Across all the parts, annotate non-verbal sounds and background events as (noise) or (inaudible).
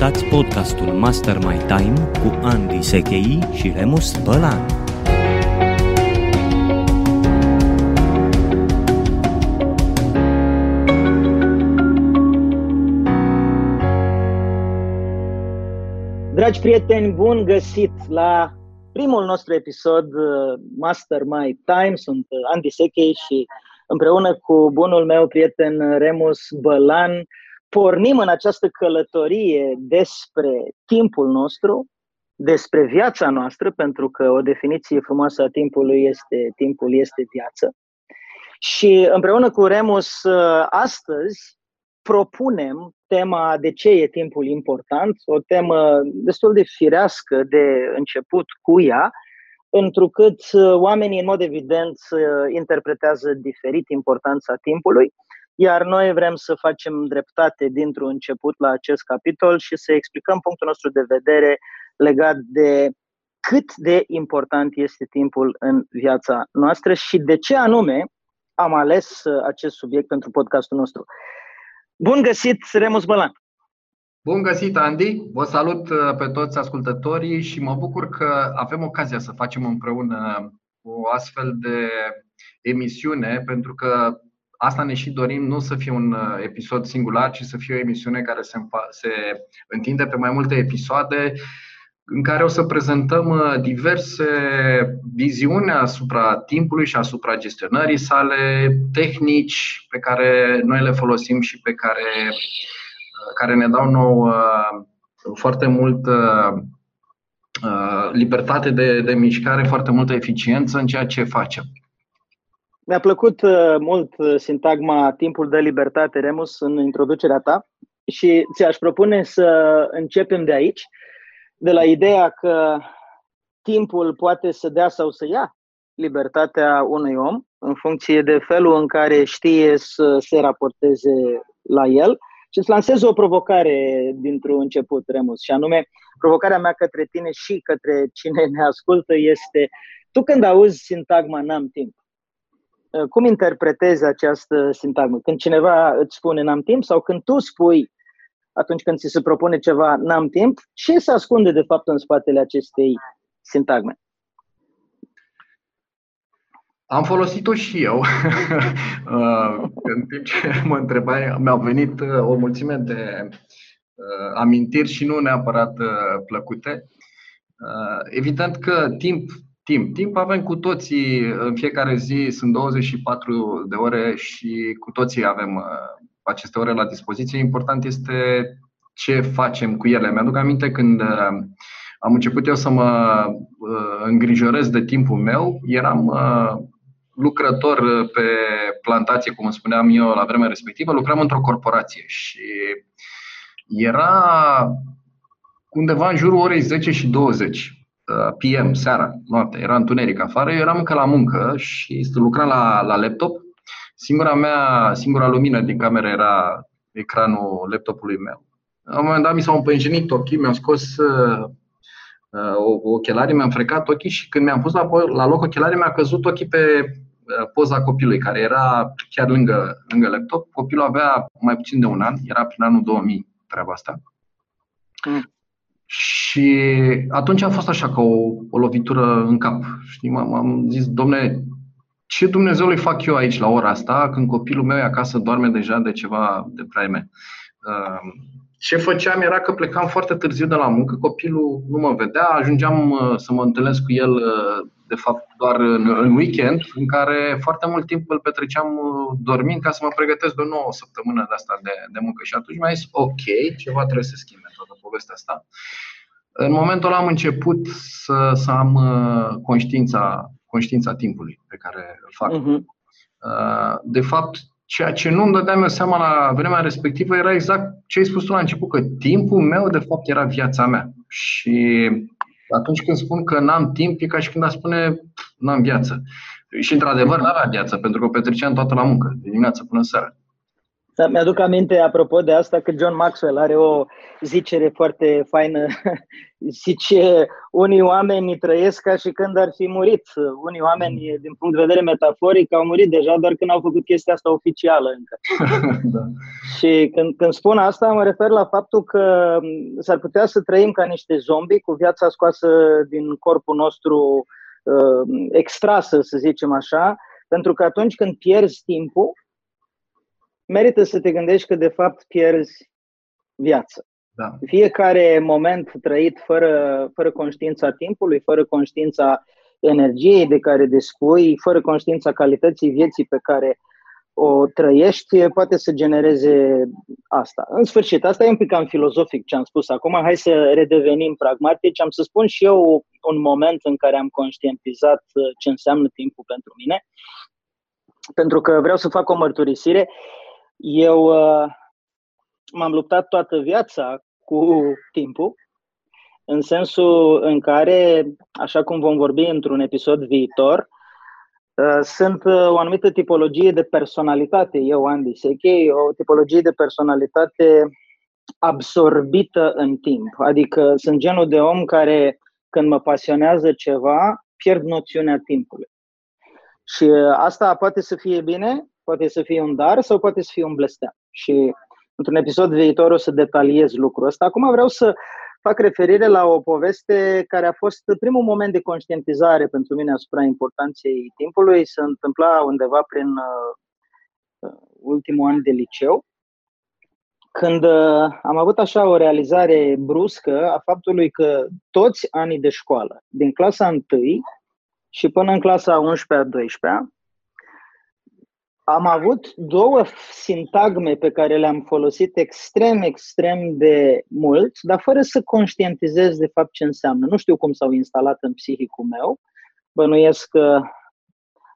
Ascultați podcastul Master My Time cu Andy Sechei și Remus Bălan. Dragi prieteni, bun găsit la primul nostru episod uh, Master My Time. Sunt uh, Andy Sechei și împreună cu bunul meu prieten Remus Bălan pornim în această călătorie despre timpul nostru, despre viața noastră, pentru că o definiție frumoasă a timpului este timpul este viață. Și împreună cu Remus uh, astăzi propunem tema de ce e timpul important, o temă destul de firească de început cu ea, întrucât uh, oamenii în mod evident uh, interpretează diferit importanța timpului iar noi vrem să facem dreptate dintr-un început la acest capitol și să explicăm punctul nostru de vedere legat de cât de important este timpul în viața noastră și de ce anume am ales uh, acest subiect pentru podcastul nostru. Bun găsit, Remus Bălan! Bun găsit, Andy! Vă salut uh, pe toți ascultătorii și mă bucur că avem ocazia să facem împreună o astfel de emisiune, pentru că asta ne și dorim, nu să fie un uh, episod singular, ci să fie o emisiune care se, se întinde pe mai multe episoade în care o să prezentăm uh, diverse viziuni asupra timpului și asupra gestionării sale, tehnici pe care noi le folosim și pe care, uh, care ne dau nou foarte mult libertate de, de mișcare, foarte multă eficiență în ceea ce facem. Mi-a plăcut uh, mult uh, sintagma timpul de libertate, Remus, în introducerea ta și ți-aș propune să începem de aici, de la ideea că timpul poate să dea sau să ia libertatea unui om în funcție de felul în care știe să se raporteze la el și îți lansez o provocare dintr-un început, Remus, și anume provocarea mea către tine și către cine ne ascultă este tu când auzi sintagma n-am timp, Uh, cum interpretezi această sintagmă? Când cineva îți spune n-am timp sau când tu spui atunci când ți se propune ceva n-am timp, ce se ascunde de fapt în spatele acestei sintagme? Am folosit-o și eu. (laughs) Uh, în timp ce mă întrebai, mi-au venit uh, o mulțime de amintiri și nu neapărat plăcute. Evident că timp Timp. Timp avem cu toții, în fiecare zi sunt 24 de ore și cu toții avem uh, aceste ore la dispoziție. Important este ce facem cu ele. Mi-aduc aminte când uh, am început eu să mă uh, îngrijorez de timpul meu, eram lucrător pe plantație, cum spuneam eu la vremea respectivă, lucram într-o corporație și era undeva în jurul orei 10 și 20 Uh, PM, seara, noapte, era întuneric afară, eu eram încă la muncă și lucram la, la laptop. Singura mea, singura lumină din cameră era ecranul laptopului meu. La un moment dat mi s-au împânjenit ochii, mi-am scos uh, uh, ochelarii, mi-am frecat ochii și când mi-am pus la, la loc ochelarii, mi-a căzut ochii pe uh, poza copilului, care era chiar lângă, lângă laptop. Copilul avea mai puțin de un an, era prin anul 2000 treaba asta. Mm. Și atunci a fost așa ca o, o lovitură în cap. Știi, m- am zis, domne, ce Dumnezeu îi fac eu aici la ora asta, când copilul meu e acasă, doarme deja de ceva de vreme. Uh, ce făceam era că plecam foarte târziu de la muncă, copilul nu mă vedea, ajungeam uh, să mă întâlnesc cu el uh, de fapt doar în, în weekend, în care foarte mult timp îl petreceam dormind ca să mă pregătesc de o nouă săptămână de asta de, de muncă. Și atunci mi-a zis, ok, ceva trebuie să schimbe toată povestea asta. În momentul ăla am început să, să am uh, conștiința, conștiința timpului pe care îl fac. Uh-huh. De fapt, ceea ce nu îmi dădeam eu seama la vremea respectivă era exact ce ai spus tu la început, că timpul meu, de fapt, era viața mea. Și atunci când spun că n-am timp, e ca și când a spune n-am viață. Și, într-adevăr, n-aveam viață, pentru că o petreceam toată la muncă, de dimineață până seara. Da, mi-aduc aminte, apropo de asta, că John Maxwell are o zicere foarte faină. (laughs) Zice, unii oameni trăiesc ca și când ar fi murit. Unii oameni, din punct de vedere metaforic, au murit deja doar când au făcut chestia asta oficială încă. (laughs) da. Și când, când spun asta, mă refer la faptul că s-ar putea să trăim ca niște zombi cu viața scoasă din corpul nostru uh, extrasă, să zicem așa, pentru că atunci când pierzi timpul, merită să te gândești că de fapt pierzi viață. Da. Fiecare moment trăit fără, fără conștiința timpului, fără conștiința energiei de care dispui, fără conștiința calității vieții pe care o trăiești, poate să genereze asta. În sfârșit, asta e un pic cam filozofic ce am spus acum. Hai să redevenim pragmatici. Am să spun și eu un moment în care am conștientizat ce înseamnă timpul pentru mine, pentru că vreau să fac o mărturisire. Eu uh, m-am luptat toată viața cu timpul, în sensul în care, așa cum vom vorbi într-un episod viitor, uh, sunt uh, o anumită tipologie de personalitate, eu, Andy Sechei, o tipologie de personalitate absorbită în timp. Adică sunt genul de om care, când mă pasionează ceva, pierd noțiunea timpului. Și asta poate să fie bine, poate să fie un dar sau poate să fie un blestem. Și într-un episod viitor o să detaliez lucrul ăsta. Acum vreau să fac referire la o poveste care a fost primul moment de conștientizare pentru mine asupra importanței timpului. Se întâmpla undeva prin uh, ultimul an de liceu, când uh, am avut așa o realizare bruscă a faptului că toți anii de școală, din clasa 1 și până în clasa 11-12, am avut două sintagme pe care le-am folosit extrem, extrem de mult, dar fără să conștientizez de fapt ce înseamnă. Nu știu cum s-au instalat în psihicul meu. Bănuiesc că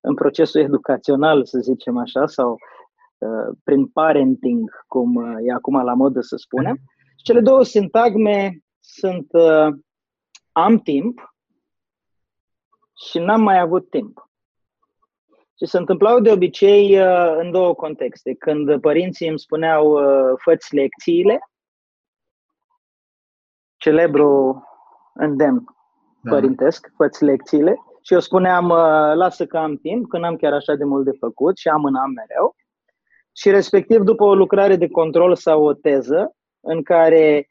în procesul educațional, să zicem așa, sau uh, prin parenting, cum uh, e acum la modă să spunem. Cele două sintagme sunt uh, am timp și n-am mai avut timp. Și se întâmplau de obicei uh, în două contexte. Când părinții îmi spuneau uh, făți lecțiile, celebru îndemn da. părintesc, făți lecțiile, și eu spuneam, uh, lasă că am timp, că n-am chiar așa de mult de făcut și am în am mereu. Și respectiv după o lucrare de control sau o teză în care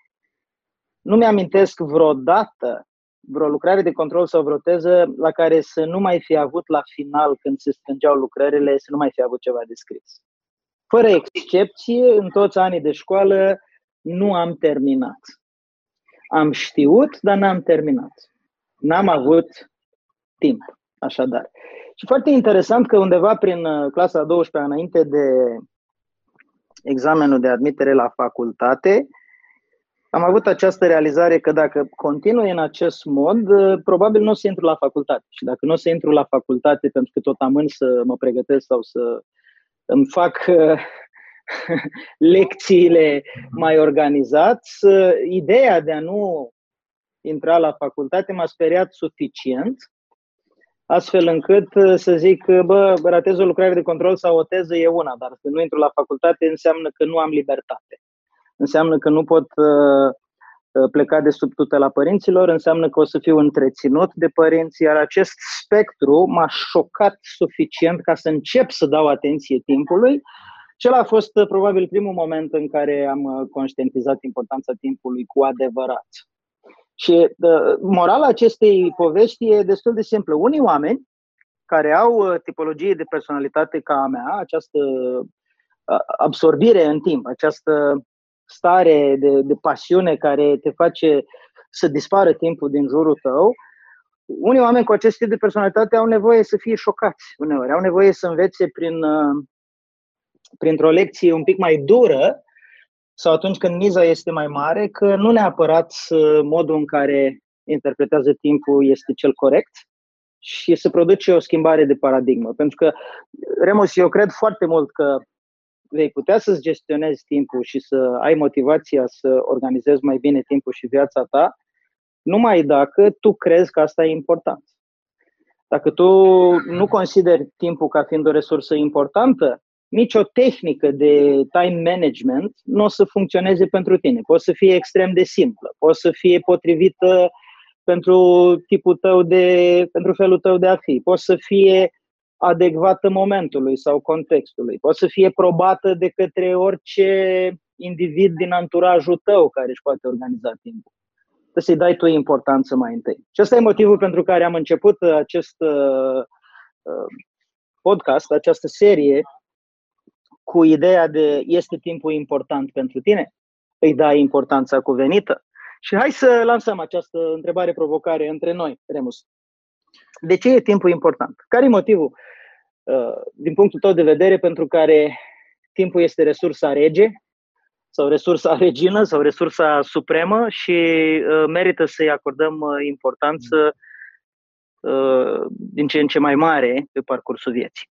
nu mi-amintesc vreodată vreo lucrare de control sau vreo teză la care să nu mai fi avut la final, când se strângeau lucrările, să nu mai fi avut ceva de scris. Fără excepție, în toți anii de școală nu am terminat. Am știut, dar n-am terminat. N-am avut timp, așadar. Și foarte interesant că undeva prin uh, clasa 12 înainte de examenul de admitere la facultate, am avut această realizare că dacă continui în acest mod, uh, probabil nu o să intru la facultate. Și dacă nu o să intru la facultate pentru că tot amân să mă pregătesc sau să îmi fac uh, (laughs) lecțiile mai organizat, ideea de a nu intra la facultate m-a speriat suficient, astfel încât uh, să zic, bă, ratez o lucrare de control sau o teză e una, dar să nu intru la facultate înseamnă că nu am libertate înseamnă că nu pot uh, uh, pleca de sub tutela părinților, înseamnă că o să fiu întreținut de părinți, iar acest spectru m-a șocat suficient ca să încep să dau atenție timpului. Cel a fost uh, probabil primul moment în care am conștientizat importanța timpului cu adevărat. Și morala acestei povești e destul de simplă. Unii oameni care au tipologie de personalitate ca a mea, această absorbire în timp, această stare de, de pasiune care te face să dispară timpul din jurul tău, unii oameni cu acest tip de personalitate au nevoie să fie șocați uneori, au nevoie să învețe prin, uh, printr-o lecție un pic mai dură sau atunci când miza este mai mare, că nu neapărat modul în care interpretează timpul este cel corect și să produce o schimbare de paradigmă. Pentru că, Remus, eu cred foarte mult că vei putea să-ți gestionezi timpul și să ai motivația să organizezi mai bine timpul și viața ta, numai dacă tu crezi că asta e important. Dacă tu nu consideri timpul ca fiind o resursă importantă, nicio tehnică de time management nu o să funcționeze pentru tine. Poate să fie extrem de simplă, poate să fie potrivită pentru tipul tău de, pentru felul tău de a fi, poate să fie adecvată momentului sau contextului, poate să fie probată de către orice individ din anturajul tău care își poate organiza timpul. Trebuie să-i dai tu importanță mai întâi. Și ăsta e motivul pentru care am început acest uh, uh podcast, această serie cu ideea de este timpul important pentru tine? Îi dai importanța cuvenită? Și hai să lansăm această întrebare provocare între noi, Remus. De ce e timpul important? Care e motivul, uh, din punctul tău de vedere, pentru care timpul este resursa rege sau resursa (laughs) regină sau resursa supremă și uh, merită să-i acordăm uh, importanță din ce în ce mai mare pe parcursul vieții?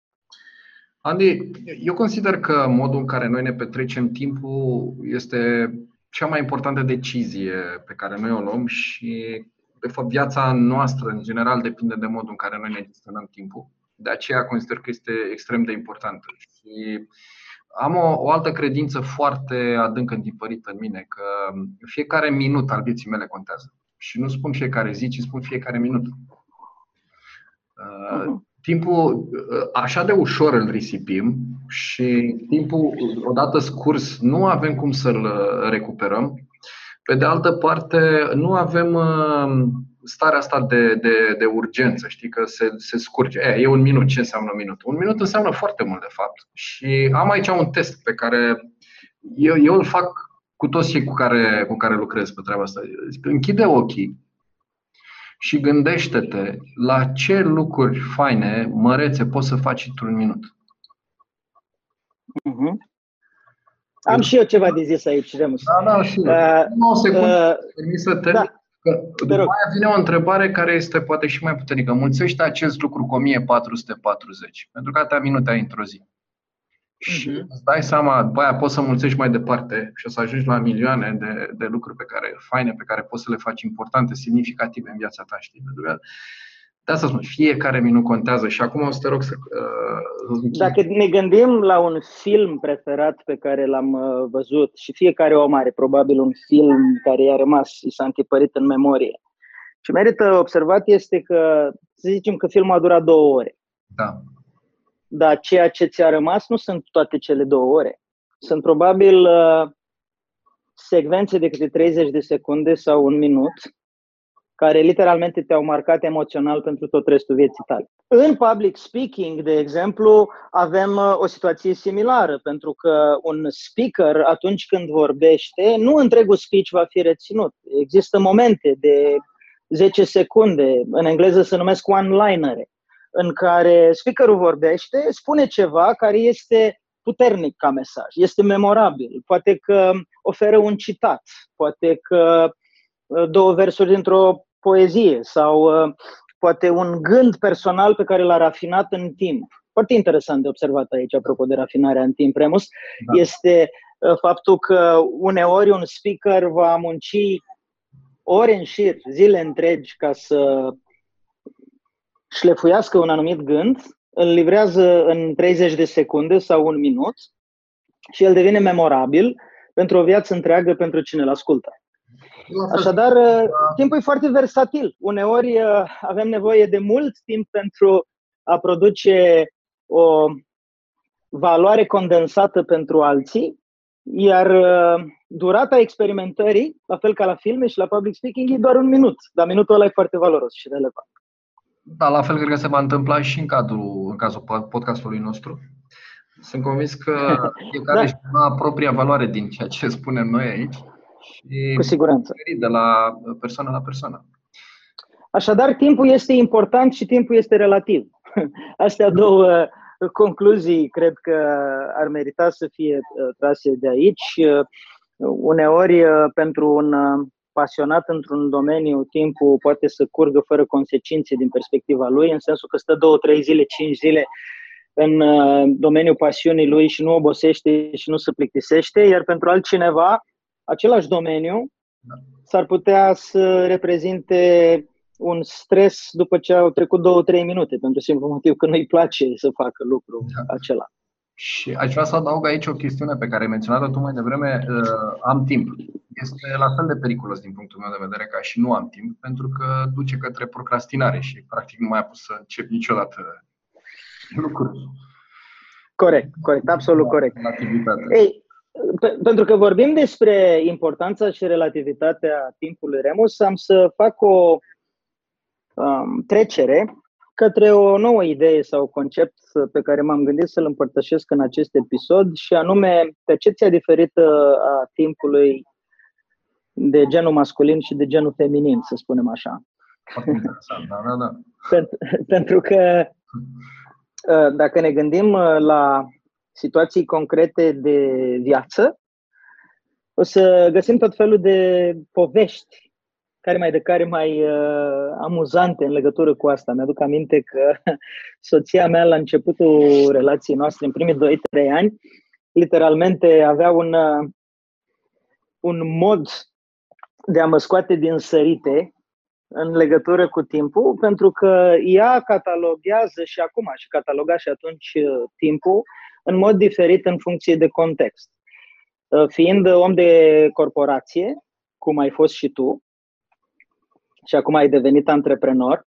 Andy, eu consider că modul în care noi ne petrecem timpul este cea mai importantă decizie pe care noi o luăm și, de fapt, viața noastră, în general, depinde de modul în care noi ne gestionăm timpul. De aceea consider că este extrem de importantă. Și am o, o altă credință foarte adâncă întipărită în mine, că fiecare minut al vieții mele contează. Și nu spun fiecare zi, ci spun fiecare minut. Uh-huh timpul așa de ușor îl risipim și timpul odată scurs nu avem cum să-l recuperăm. Pe de altă parte, nu avem uh, starea asta de, de, de urgență, știi, că se, se scurge. E, e un minut, ce înseamnă un minut? Un minut înseamnă foarte mult, de fapt. Și am aici un test pe care eu, eu îl fac cu toți cei cu care, cu care lucrez pe treaba asta. Închide ochii și gândește-te la ce lucruri faine, mărețe, poți să faci într-un minut. Uh-huh. Am și eu ceva de zis aici, Remus. Da, da, și uh, Nu o secundă, uh, să te da. Că după aia vine o întrebare care este poate și mai puternică. Mulțește acest lucru cu 1440, pentru că atâtea minute ai într-o zi. Și uh-huh. îți dai seama, după aia poți să mulțești mai departe și o să ajungi la milioane de, de lucruri pe care, faine, pe care poți să le faci importante, semnificative în viața ta, știi? De asta spun, fiecare minut contează și acum o să te rog să... Uh, Dacă ne gândim la un film preferat pe care l-am uh, văzut și fiecare om are probabil un film care i-a rămas, și s-a întipărit în memorie. Ce merită observat este că, să zicem că filmul a durat două ore. Da dar ceea ce ți-a rămas nu sunt toate cele două ore. Sunt probabil uh, secvențe de câte 30 de secunde sau un minut care literalmente te-au marcat emoțional pentru tot restul vieții tale. În public speaking, de exemplu, avem uh, o situație similară, pentru că un speaker, atunci când vorbește, nu întregul speech va fi reținut. Există momente de 10 secunde, în engleză se numesc one-linere, în care speakerul vorbește, spune ceva care este puternic ca mesaj, este memorabil, poate că oferă un citat, poate că uh, două versuri dintr-o poezie sau uh, poate un gând personal pe care l-a rafinat în timp. Foarte interesant de observat aici, apropo de rafinarea în timp, Remus, da. este uh, faptul că uneori un speaker va munci ore în șir, zile întregi ca să șlefuiască un anumit gând, îl livrează în 30 de secunde sau un minut și el devine memorabil pentru o viață întreagă pentru cine îl ascultă. Așadar, timpul e foarte versatil. Uneori uh, avem nevoie de mult timp pentru a produce o valoare condensată pentru alții, iar uh, durata experimentării, la fel ca la filme și la public speaking, e doar un minut, dar minutul ăla e foarte valoros și relevant. Da, la fel cred că se va întâmpla și în, cadrul, în cazul podcastului nostru. Sunt convins că (laughs) fiecare da. își va propria valoare din ceea ce spunem noi aici. Și Cu siguranță. De la persoană la persoană. Așadar, timpul este important și timpul este relativ. (laughs) Astea două concluzii cred că ar merita să fie uh, trase de aici. Uh, uneori, uh, pentru un pasionat într-un domeniu, timpul poate să curgă fără consecințe din perspectiva lui, în sensul că stă două, trei zile, cinci zile în uh, domeniul pasiunii lui și nu obosește și nu se plictisește, iar pentru altcineva, același domeniu s-ar putea să reprezinte un stres după ce au trecut două, trei minute, pentru simplu motiv că nu-i place să facă lucrul da. acela. Și aș vrea să adaug aici o chestiune pe care ai menționat-o tu mai devreme. Uh, am timp. Este la fel de periculos din punctul meu de vedere ca și nu am timp, pentru că duce către procrastinare și practic nu mai apus să încep niciodată lucruri. Corect, corect, absolut corect. Ei, pe, pentru că vorbim despre importanța și relativitatea timpului Remus, am să fac o um, trecere către o nouă idee sau concept pe care m-am gândit să-l împărtășesc în acest episod și anume percepția diferită a timpului de genul masculin și de genul feminin, să spunem așa. da, da, da. (laughs) Pentru, pentru că uh, dacă ne gândim uh, la situații concrete de viață, o să găsim tot felul de povești care mai de care mai uh, amuzante în legătură cu asta. Mi-aduc aminte că (laughs) soția mea la începutul relației noastre, în primii 2-3 ani, literalmente avea un, uh, un mod de a mă scoate din sărite în legătură cu timpul, pentru că ea cataloguează și acum și cataloga și atunci uh, timpul în mod diferit în funcție de context. Uh, fiind om de corporație, cum ai fost și tu, și acum ai devenit antreprenor,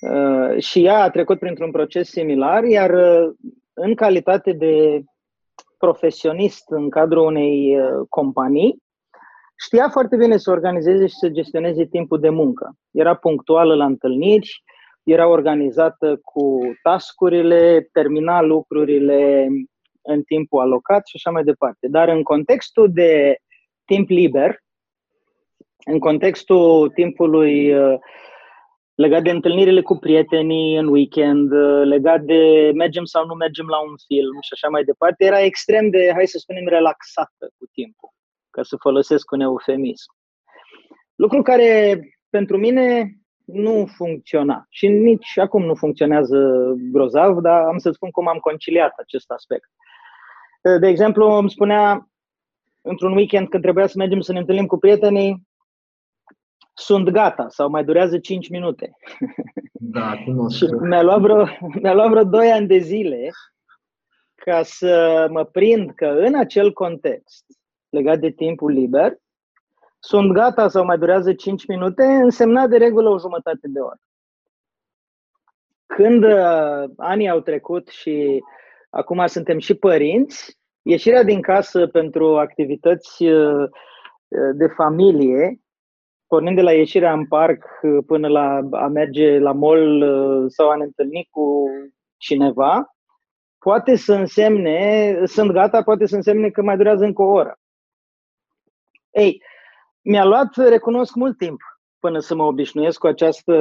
uh, și ea a trecut printr-un proces similar, iar uh, în calitate de profesionist în cadrul unei companii, știa foarte bine să organizeze și să gestioneze timpul de muncă. Era punctuală la întâlniri, era organizată cu tascurile, termina lucrurile în timpul alocat și așa mai departe. Dar în contextul de timp liber, în contextul timpului uh, legat de întâlnirile cu prietenii în weekend, uh, legat de mergem sau nu mergem la un film și așa mai departe, era extrem de, hai să spunem, relaxată cu timpul, ca să folosesc un eufemism. Lucru care pentru mine nu funcționa. Și nici acum nu funcționează grozav, dar am să spun cum am conciliat acest aspect. De exemplu, îmi spunea într-un weekend când trebuia să mergem să ne întâlnim cu prietenii, sunt gata sau mai durează 5 minute. Da, cunosc. (laughs) și mi-a luat, vreo, mi-a luat vreo 2 ani de zile ca să mă prind că în acel context legat de timpul liber, sunt gata sau mai durează 5 minute, însemna de regulă o jumătate de oră. Când uh, anii au trecut și acum suntem și părinți, ieșirea din casă pentru activități uh, de familie, pornind de la ieșirea în parc uh, până la a merge la mall uh, sau a ne întâlni cu cineva, poate să însemne, sunt gata, poate să însemne că mai durează încă o oră. Ei, mi-a luat, recunosc, mult timp până să mă obișnuiesc cu această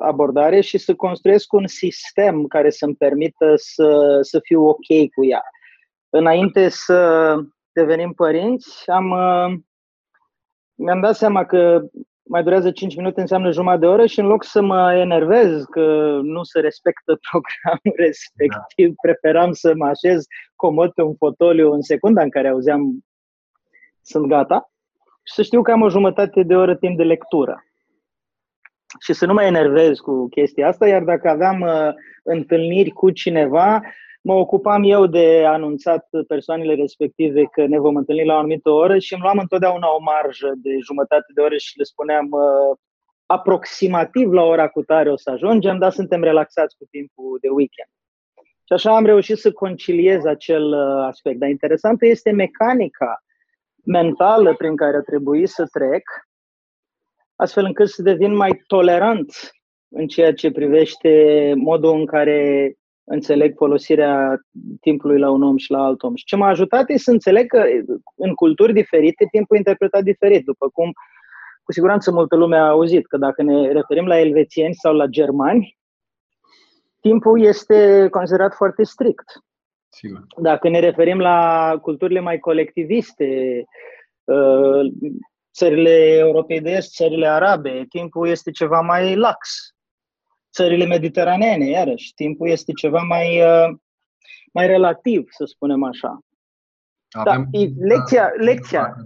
abordare și să construiesc un sistem care să-mi permită să, să fiu ok cu ea. Înainte să devenim părinți, am, mi-am dat seama că mai durează 5 minute, înseamnă jumătate de oră și în loc să mă enervez că nu se respectă (laughs) programul respectiv, da. preferam să mă așez comod pe un fotoliu în secunda în care auzeam sunt gata și să știu că am o jumătate de oră timp de lectură. Și să nu mă enervez cu chestia asta, iar dacă aveam uh, întâlniri cu cineva, mă ocupam eu de anunțat persoanele respective că ne vom întâlni la o anumită oră și îmi luam întotdeauna o marjă de jumătate de oră și le spuneam uh, aproximativ la ora cu tare o să ajungem, dar suntem relaxați cu timpul de weekend. Și așa am reușit să conciliez acel uh, aspect. Dar interesantă este mecanica mentală prin care a trebuit să trec, astfel încât să devin mai tolerant în ceea ce privește modul în care înțeleg folosirea timpului la un om și la alt om. Și ce m-a ajutat e să înțeleg că în culturi diferite timpul e interpretat diferit, după cum cu siguranță multă lume a auzit că dacă ne referim la elvețieni sau la germani, timpul este considerat foarte strict. Sigur. Dacă ne referim la culturile mai colectiviste, uh, țările europei de est, țările arabe, timpul este ceva mai lax. Țările mediteraneene, iarăși, timpul este ceva mai, uh, mai relativ, să spunem așa. Avem da, lecția, lecția,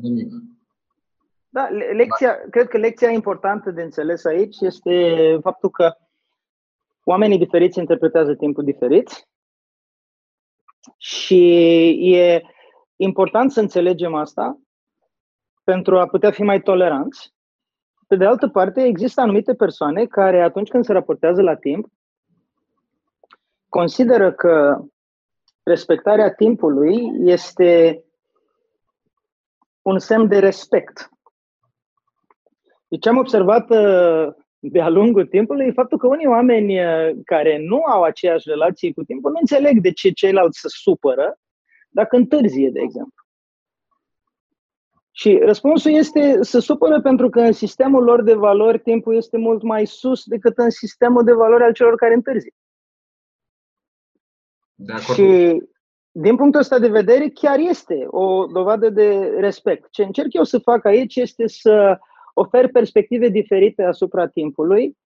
da, lecția, cred că lecția importantă de înțeles aici este faptul că oamenii diferiți interpretează timpul diferit Și e important să înțelegem asta pentru a putea fi mai toleranți. Pe de altă parte, există anumite persoane care atunci când se raportează la timp, consideră că respectarea timpului este un semn de respect. Deci ce am observat uh, de-a lungul timpului e faptul că unii oameni uh, care nu au aceeași relație cu timpul nu înțeleg de ce ceilalți se supără dacă întârzie, de exemplu. Și răspunsul este să supără pentru că în sistemul lor de valori timpul este mult mai sus decât în sistemul de valori al celor care întârzie. De acord. Și din punctul ăsta de vedere chiar este o dovadă de respect. Ce încerc eu să fac aici este să ofer perspective diferite asupra timpului,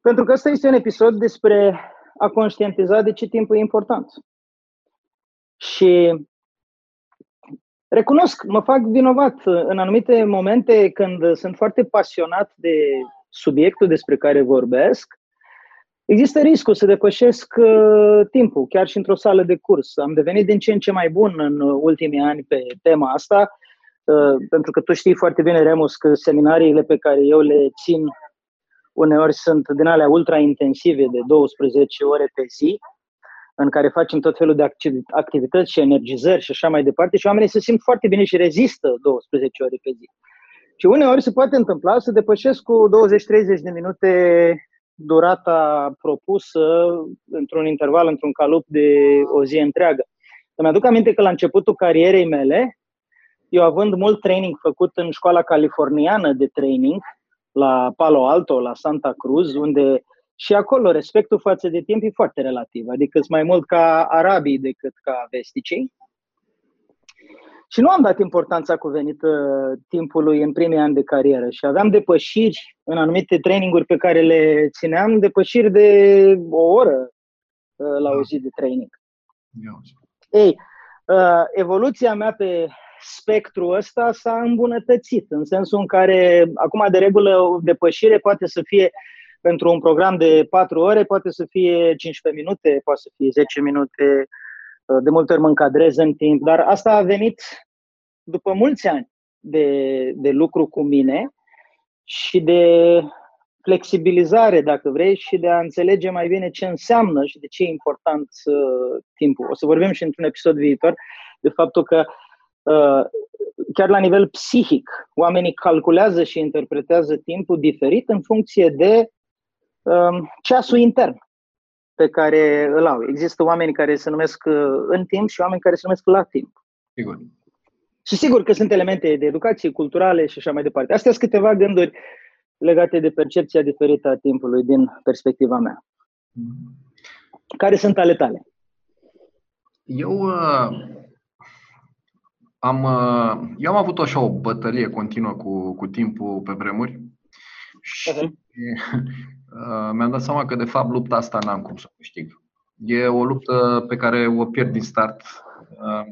pentru că ăsta este un episod despre a conștientiza de ce timpul e important. Și recunosc, mă fac vinovat în anumite momente când sunt foarte pasionat de subiectul despre care vorbesc, Există riscul să depășesc uh, timpul, chiar și într-o sală de curs. Am devenit din ce în ce mai bun în ultimii ani pe tema asta, uh, pentru că tu știi foarte bine, Remus, că seminariile pe care eu le țin uneori sunt din alea ultra-intensive de 12 ore pe zi, în care facem tot felul de activități și energizări și așa mai departe și oamenii se simt foarte bine și rezistă 12 ore pe zi. Și uneori se poate întâmpla să depășesc cu 20-30 de minute durata propusă într-un interval, într-un calup de o zi întreagă. Îmi aduc aminte că la începutul carierei mele, eu având mult training făcut în școala californiană de training, la Palo Alto, la Santa Cruz, unde și acolo respectul față de timp e foarte relativ, adică mai mult ca arabii decât ca vesticii. Și nu am dat importanța cuvenită timpului în primii ani de carieră și aveam depășiri în anumite traininguri pe care le țineam, depășiri de o oră uh, la o zi de training. Ei, uh, evoluția mea pe spectrul ăsta s-a îmbunătățit, în sensul în care, acum, de regulă, o depășire poate să fie pentru un program de 4 ore, poate să fie 15 minute, poate să fie 10 minute, Uh, de multe ori mă încadrez în timp, dar asta a venit după mulți ani de, de lucru cu mine și de flexibilizare, dacă vrei, și de a înțelege mai bine ce înseamnă și de ce e important uh, timpul. O să vorbim și într-un episod viitor de faptul că uh, chiar la nivel psihic, oamenii calculează și interpretează timpul diferit în funcție de uh, ceasul intern pe care îl au. Există oameni care se numesc uh, în timp și oameni care se numesc la timp. Sigur. Și sigur că sunt elemente de educație culturale și așa mai departe. Astea sunt câteva gânduri legate de percepția diferită a timpului din perspectiva mea. Care sunt ale tale? Eu uh, am, uh, eu am avut așa o bătălie continuă cu, cu timpul pe vremuri și uh-huh. (laughs) Uh, mi-am dat seama că de fapt lupta asta n-am cum să o câștig. E o luptă pe care o pierd din start. Uh,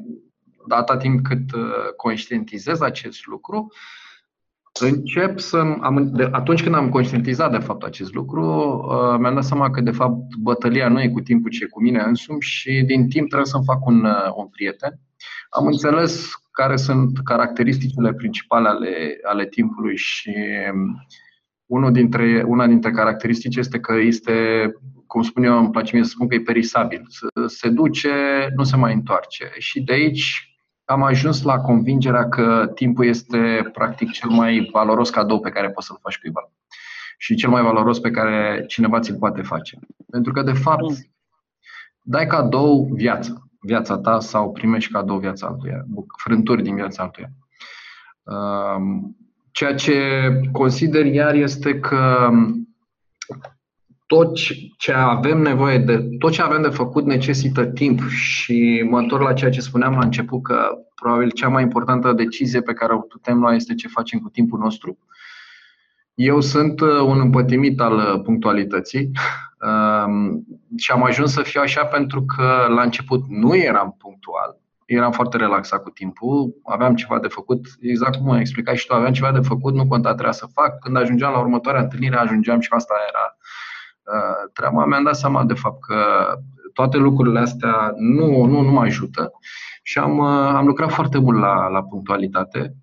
data timp cât uh, conștientizez acest lucru, încep să am, de, atunci când am conștientizat de fapt acest lucru, uh, mi-am dat seama că de fapt bătălia nu e cu timpul, ci e cu mine însumi și din timp trebuie să-mi fac un, uh, un prieten. Am înțeles care sunt caracteristicile principale ale, ale timpului și unul dintre, una dintre caracteristici este că este, cum spun eu, îmi place mie să spun că e perisabil. Se duce, nu se mai întoarce. Și de aici am ajuns la convingerea că timpul este practic cel mai valoros cadou pe care poți să-l faci cuiva. Și cel mai valoros pe care cineva ți-l poate face. Pentru că, de fapt, dai cadou viața. Viața ta sau primești cadou viața altuia, frânturi din viața altuia. Ceea ce consider iar este că tot ce avem nevoie de, tot ce avem de făcut necesită timp și mă întorc la ceea ce spuneam la început că probabil cea mai importantă decizie pe care o putem lua este ce facem cu timpul nostru. Eu sunt un împătimit al punctualității (laughs) um, și am ajuns să fiu așa pentru că la început nu eram punctual eram foarte relaxat cu timpul, aveam ceva de făcut, exact cum ai explicat și tu, aveam ceva de făcut, nu conta trebuia să fac. Când ajungeam la următoarea întâlnire, ajungeam și asta era uh, treaba. Mi-am dat seama de fapt că toate lucrurile astea nu, nu, nu mă ajută și am, am lucrat foarte mult la, la punctualitate.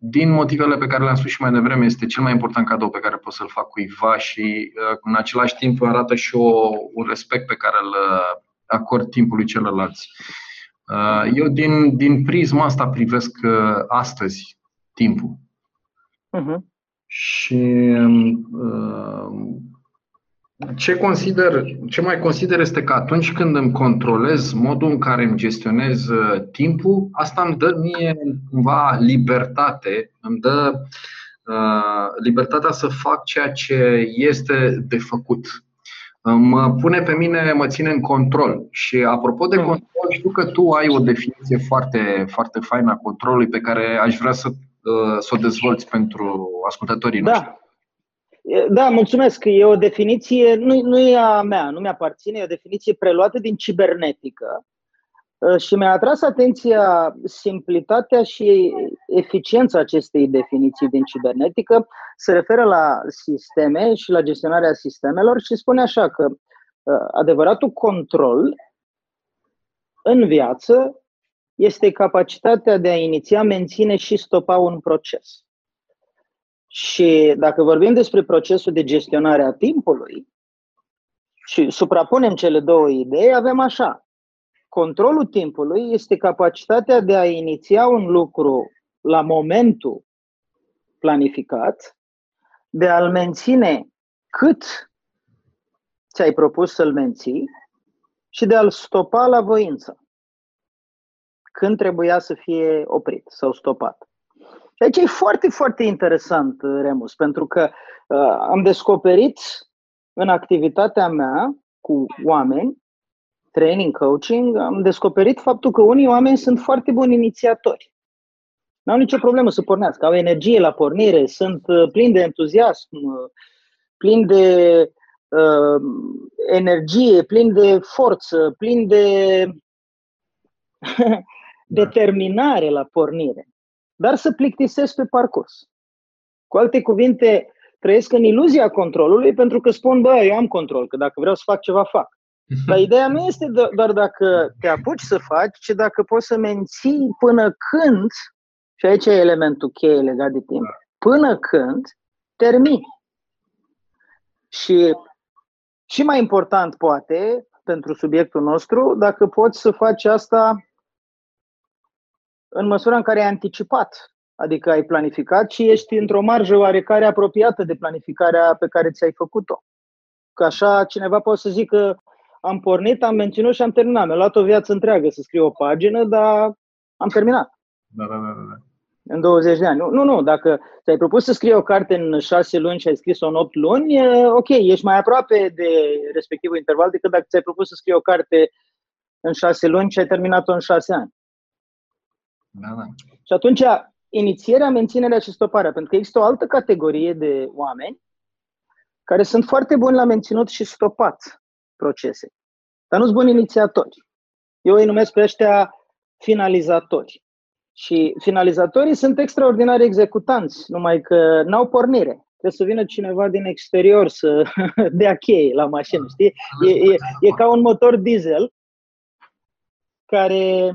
Din motivele pe care le-am spus și mai devreme, este cel mai important cadou pe care pot să-l fac cuiva și în același timp arată și o, un respect pe care îl acord timpului celorlalți. Eu din, din prisma asta privesc astăzi timpul. Uh-huh. Și uh, ce, consider, ce mai consider este că atunci când îmi controlez modul în care îmi gestionez uh, timpul, asta îmi dă mie cumva libertate, îmi dă uh, libertatea să fac ceea ce este de făcut. Mă pune pe mine, mă ține în control. Și apropo de hmm. control, știu că tu ai o definiție foarte, foarte faină a controlului pe care aș vrea să, uh, să o dezvolți pentru ascultătorii da. noștri. Da, mulțumesc. E o definiție, nu, nu e a mea, nu mi-aparține, e o definiție preluată din cibernetică uh, și mi-a atras atenția simplitatea și eficiența acestei definiții din cibernetică. Se referă la sisteme și la gestionarea sistemelor și spune așa că uh, adevăratul control în viață este capacitatea de a iniția, menține și stopa un proces. Și dacă vorbim despre procesul de gestionare a timpului și suprapunem cele două idei, avem așa. Controlul timpului este capacitatea de a iniția un lucru la momentul planificat, de a-l menține cât ți-ai propus să-l menții și de a-l stopa la voință, când trebuia să fie oprit sau stopat. Și aici e foarte, foarte interesant, uh, Remus, pentru că uh, am descoperit în activitatea mea cu oameni, training, coaching, am descoperit faptul că unii oameni sunt foarte buni inițiatori. Nu au nicio problemă să pornească, au energie la pornire, sunt uh, plini de entuziasm, uh, plini de uh, energie, plini de forță, plini de (laughs) determinare la pornire dar să plictisesc pe parcurs. Cu alte cuvinte, trăiesc în iluzia controlului pentru că spun, bă, eu am control, că dacă vreau să fac ceva, fac. (laughs) Dar ideea nu este doar dacă te apuci să faci, ci dacă poți să menții până când, și aici e elementul cheie legat de timp, până când termini. Și și mai important, poate, pentru subiectul nostru, dacă poți să faci asta în măsura în care ai anticipat, adică ai planificat și ești într-o marjă oarecare apropiată de planificarea pe care ți-ai făcut-o. Că așa cineva poate să zică am pornit, am menținut și am terminat. Mi-a luat o viață întreagă să scriu o pagină, dar am terminat. Da, da, da, da. În 20 de ani. Nu, nu, nu. Dacă ți-ai propus să scrii o carte în 6 luni și ai scris-o în 8 luni, ok, ești mai aproape de respectivul interval decât dacă ți-ai propus să scrii o carte în 6 luni și ai terminat-o în 6 ani. Da, da. Și atunci, inițierea, menținerea și stoparea, pentru că există o altă categorie de oameni care sunt foarte buni la menținut și stopat procese, dar nu sunt buni inițiatori. Eu îi numesc pe ăștia finalizatori. Și finalizatorii sunt extraordinari executanți, numai că n-au pornire. Trebuie să vină cineva din exterior să (laughs) dea cheie la mașină, știi? E, e, e ca un motor diesel care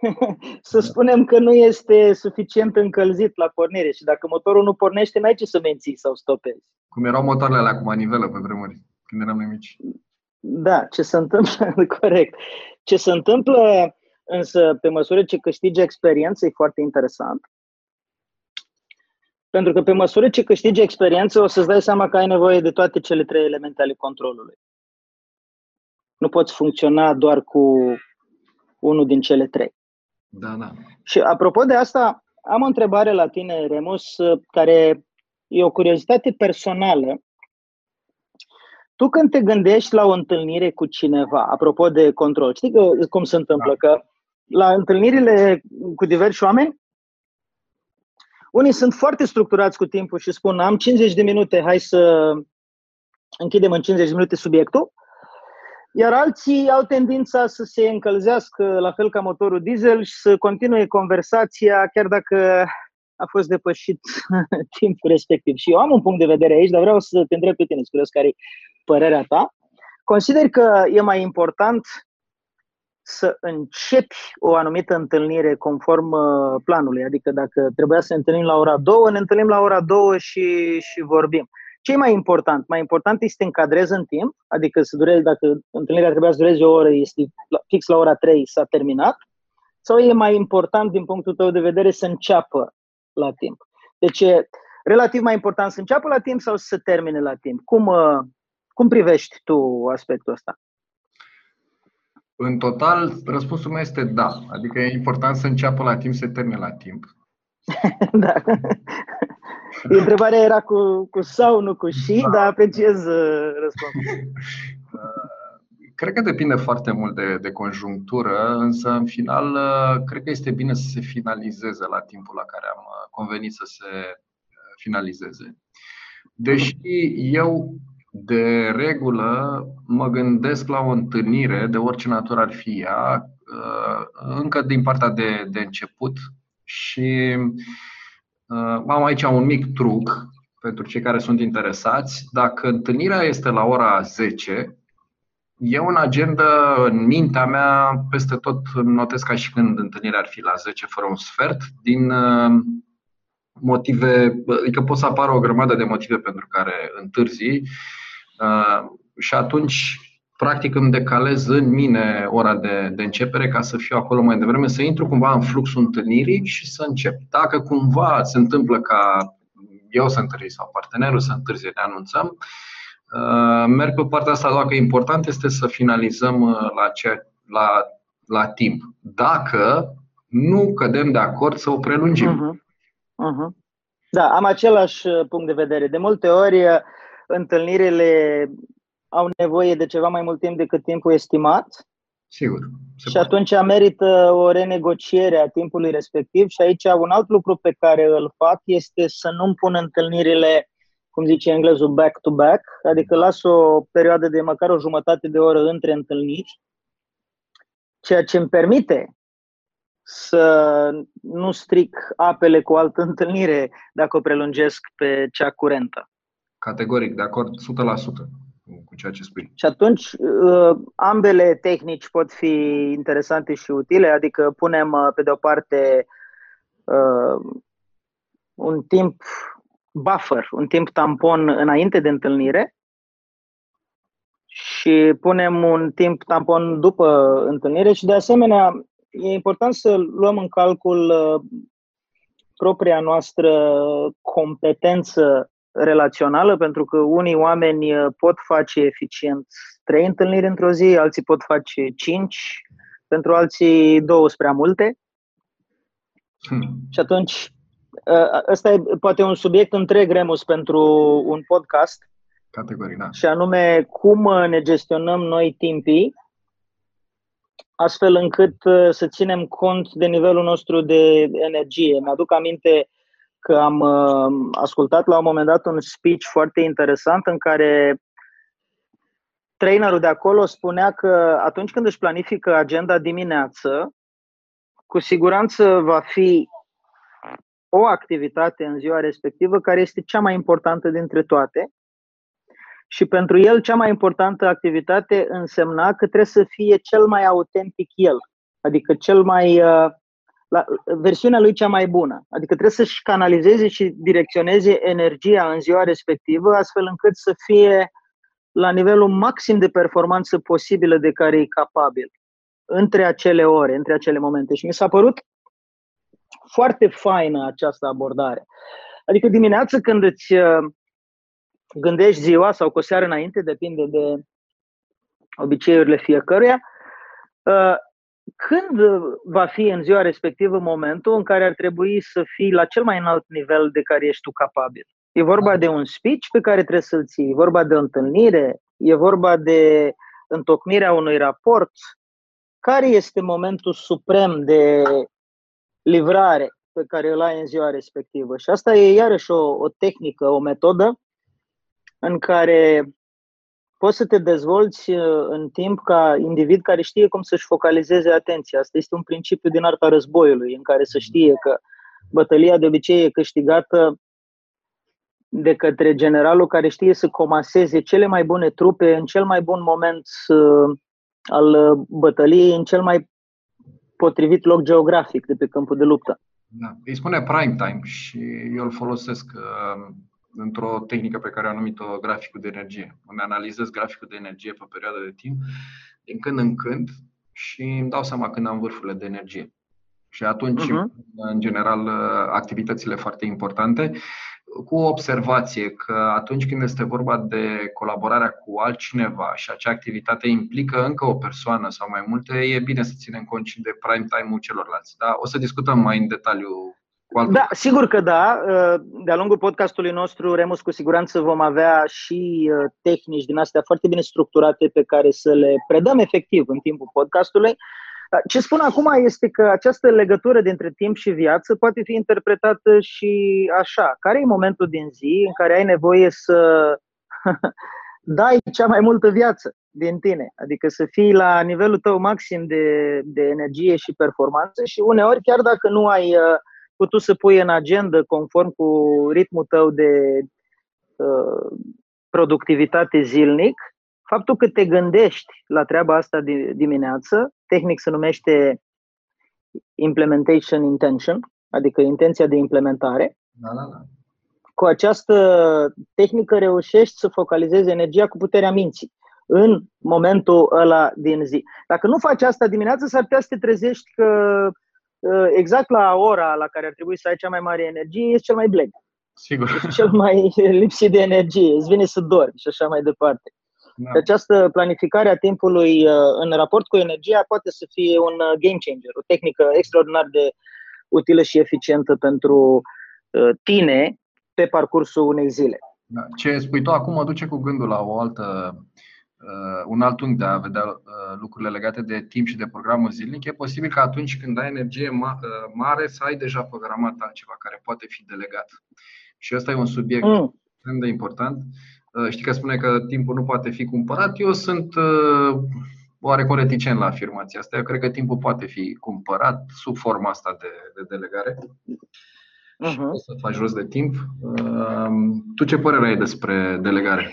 (laughs) să spunem că nu este suficient încălzit la pornire și dacă motorul nu pornește, n-ai ce să menții sau stopezi. Cum erau motoarele alea cu manivelă pe vremuri, când eram mai mici. Da, ce se întâmplă, (laughs) corect. Ce se întâmplă însă pe măsură ce câștigi experiență e foarte interesant. Pentru că pe măsură ce câștigi experiență o să-ți dai seama că ai nevoie de toate cele trei elemente ale controlului. Nu poți funcționa doar cu unul din cele trei. Da, da. Și apropo de asta, am o întrebare la tine, Remus, care e o curiozitate personală. Tu când te gândești la o întâlnire cu cineva, apropo de control, știi că, cum se întâmplă? Da. Că la întâlnirile cu diversi oameni, unii sunt foarte structurați cu timpul și spun am 50 de minute, hai să închidem în 50 de minute subiectul iar alții au tendința să se încălzească la fel ca motorul diesel și să continue conversația chiar dacă a fost depășit (laughs) timpul respectiv. Și eu am un punct de vedere aici, dar vreau să te întreb pe tine, curios care e părerea ta. Consider că e mai important să începi o anumită întâlnire conform uh, planului. Adică dacă trebuia să ne întâlnim la ora 2, ne întâlnim la ora 2 și, și vorbim. Ce e mai important? Mai important este să te încadrezi în timp, adică să dureze, dacă întâlnirea trebuia să dureze o oră, este fix la ora 3, s-a terminat, sau e mai important din punctul tău de vedere să înceapă la timp? Deci e relativ mai important să înceapă la timp sau să termine la timp? Cum, uh, cum privești tu aspectul ăsta? În total, răspunsul meu este da. Adică e important să înceapă la timp, să termine la timp. (laughs) da. (laughs) (laughs) Întrebarea era cu, cu sau, nu cu și, da. dar apreciez uh, răspunsul. (laughs) Cred că depinde foarte mult de, de conjunctură, însă în final uh, cred că este bine să se finalizeze la timpul la care am uh, convenit să se finalizeze. Deși eu de regulă mă gândesc la o întâlnire de orice natură ar fi ea, încă din partea de, de început și Uh, am aici un mic truc pentru cei care sunt interesați. Dacă întâlnirea este la ora 10, eu în agenda, în mintea mea, peste tot notez ca și când întâlnirea ar fi la 10 fără un sfert, din uh, motive, adică pot să apară o grămadă de motive pentru care întârzi uh, și atunci practic îmi decalez în mine ora de, de începere ca să fiu acolo mai devreme, să intru cumva în fluxul întâlnirii și să încep. Dacă cumva se întâmplă ca eu să întârzi sau partenerul să întârzie, ne anunțăm, uh, merg pe partea asta, dacă e important este să finalizăm uh, la, ce, la, la timp. Dacă nu cădem de acord să o prelungim. Uh-huh. Uh-huh. Da, am același uh, punct de vedere. De multe ori, întâlnirile au nevoie de ceva mai mult timp decât timpul estimat. Sigur. Și poate. atunci merită o renegociere a timpului respectiv și aici un alt lucru pe care îl fac este să nu-mi pun întâlnirile, cum zice englezul, back-to-back, adică las o perioadă de măcar o jumătate de oră între întâlniri, ceea ce îmi permite să nu stric apele cu altă întâlnire dacă o prelungesc pe cea curentă. Categoric, de acord, 100% cu ceea ce spui. Și atunci uh, ambele tehnici pot fi interesante și utile, adică punem uh, pe de o parte uh, un timp buffer, un timp tampon înainte de întâlnire și punem un timp tampon după întâlnire și de asemenea e important să luăm în calcul propria noastră competență relațională, pentru că unii oameni uh, pot face eficient trei întâlniri într-o zi, alții pot face cinci, pentru alții două prea multe. Hmm. Și atunci, uh, ăsta e poate un subiect întreg, Remus, pentru un podcast. Categorii, da. Și anume, cum ne gestionăm noi timpii, astfel încât uh, să ținem cont de nivelul nostru de energie. Mi-aduc aminte că am uh, ascultat la un moment dat un speech foarte interesant în care trainerul de acolo spunea că atunci când își planifică agenda dimineață, cu siguranță va fi o activitate în ziua respectivă care este cea mai importantă dintre toate. Și pentru el, cea mai importantă activitate însemna că trebuie să fie cel mai autentic el, adică cel mai uh, la versiunea lui cea mai bună. Adică trebuie să-și canalizeze și direcționeze energia în ziua respectivă, astfel încât să fie la nivelul maxim de performanță posibilă de care e capabil între acele ore, între acele momente. Și mi s-a părut foarte faină această abordare. Adică dimineața când îți uh, gândești ziua sau cu o seară înainte, depinde de obiceiurile fiecăruia, uh, când va fi în ziua respectivă momentul în care ar trebui să fii la cel mai înalt nivel de care ești tu capabil? E vorba de un speech pe care trebuie să-l ții, e vorba de o întâlnire, e vorba de întocmirea unui raport. Care este momentul suprem de livrare pe care îl ai în ziua respectivă? Și asta e iarăși o, o tehnică, o metodă în care poți să te dezvolți uh, în timp ca individ care știe cum să-și focalizeze atenția. Asta este un principiu din arta războiului, în care să știe că bătălia de obicei e câștigată de către generalul care știe să comaseze cele mai bune trupe în cel mai bun moment uh, al bătăliei, în cel mai potrivit loc geografic de pe câmpul de luptă. Da. Îi spune prime time și eu îl folosesc uh, într-o tehnică pe care am numit-o graficul de energie. Îmi analizez graficul de energie pe perioadă de timp, din când în când, și îmi dau seama când am vârfurile de energie. Și atunci, uh-huh. în general, activitățile foarte importante, cu o observație că atunci când este vorba de colaborarea cu altcineva și acea activitate implică încă o persoană sau mai multe, e bine să ținem cont și de prime time-ul celorlalți. Da? O să discutăm mai în detaliu cu altul. Da, sigur că da. De-a lungul podcastului nostru, Remus, cu siguranță vom avea și uh, tehnici din astea foarte bine structurate pe care să le predăm efectiv în timpul podcastului. Ce spun acum este că această legătură dintre timp și viață poate fi interpretată și așa. Care e momentul din zi în care ai nevoie să (laughs) dai cea mai multă viață din tine? Adică să fii la nivelul tău maxim de, de energie și performanță și uneori, chiar dacă nu ai uh, putut să pui în agenda conform cu ritmul tău de uh, productivitate zilnic, faptul că te gândești la treaba asta de dimineață, tehnic se numește implementation intention, adică intenția de implementare. Da, da, da. Cu această tehnică reușești să focalizezi energia cu puterea minții în momentul ăla din zi. Dacă nu faci asta dimineața, s-ar putea să te trezești că uh, exact la ora la care ar trebui să ai cea mai mare energie, ești cel mai bleg. Sigur. Ești cel mai (laughs) lipsit de energie, îți vine să dormi și așa mai departe. Da. Această planificare a timpului uh, în raport cu energia poate să fie un uh, game changer, o tehnică extraordinar de utilă și eficientă pentru uh, tine pe parcursul unei zile. Da. Ce spui tu acum mă duce cu gândul la o altă, un alt unghi de a vedea lucrurile legate de timp și de programul zilnic. E posibil că atunci când ai energie mare să ai deja programat altceva care poate fi delegat. Și ăsta e un subiect mm. de important. Uh, știi că spune că timpul nu poate fi cumpărat. Eu sunt uh, oarecum reticent la afirmația asta. Eu cred că timpul poate fi cumpărat sub forma asta de, de delegare. Uh-huh. Și să faci rost de timp. Uh, tu ce părere ai despre delegare?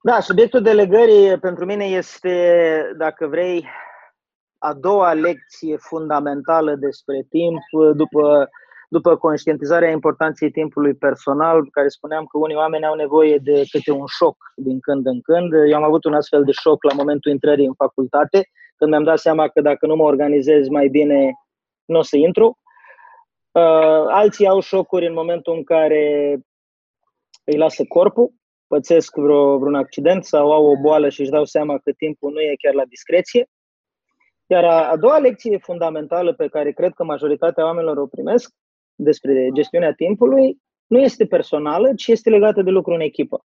Da, subiectul delegării pentru mine este, dacă vrei, a doua lecție fundamentală despre timp după după conștientizarea importanței timpului personal, care spuneam că unii oameni au nevoie de câte un șoc din când în când. Eu am avut un astfel de șoc la momentul intrării în facultate, când mi-am dat seama că dacă nu mă organizez mai bine, nu o să intru. Uh, alții au șocuri în momentul în care îi lasă corpul, pățesc vreo, vreun accident sau au o boală și își dau seama că timpul nu e chiar la discreție. Iar a, a doua lecție fundamentală pe care cred că majoritatea oamenilor o primesc despre gestiunea timpului nu este personală, ci este legată de lucru în echipă.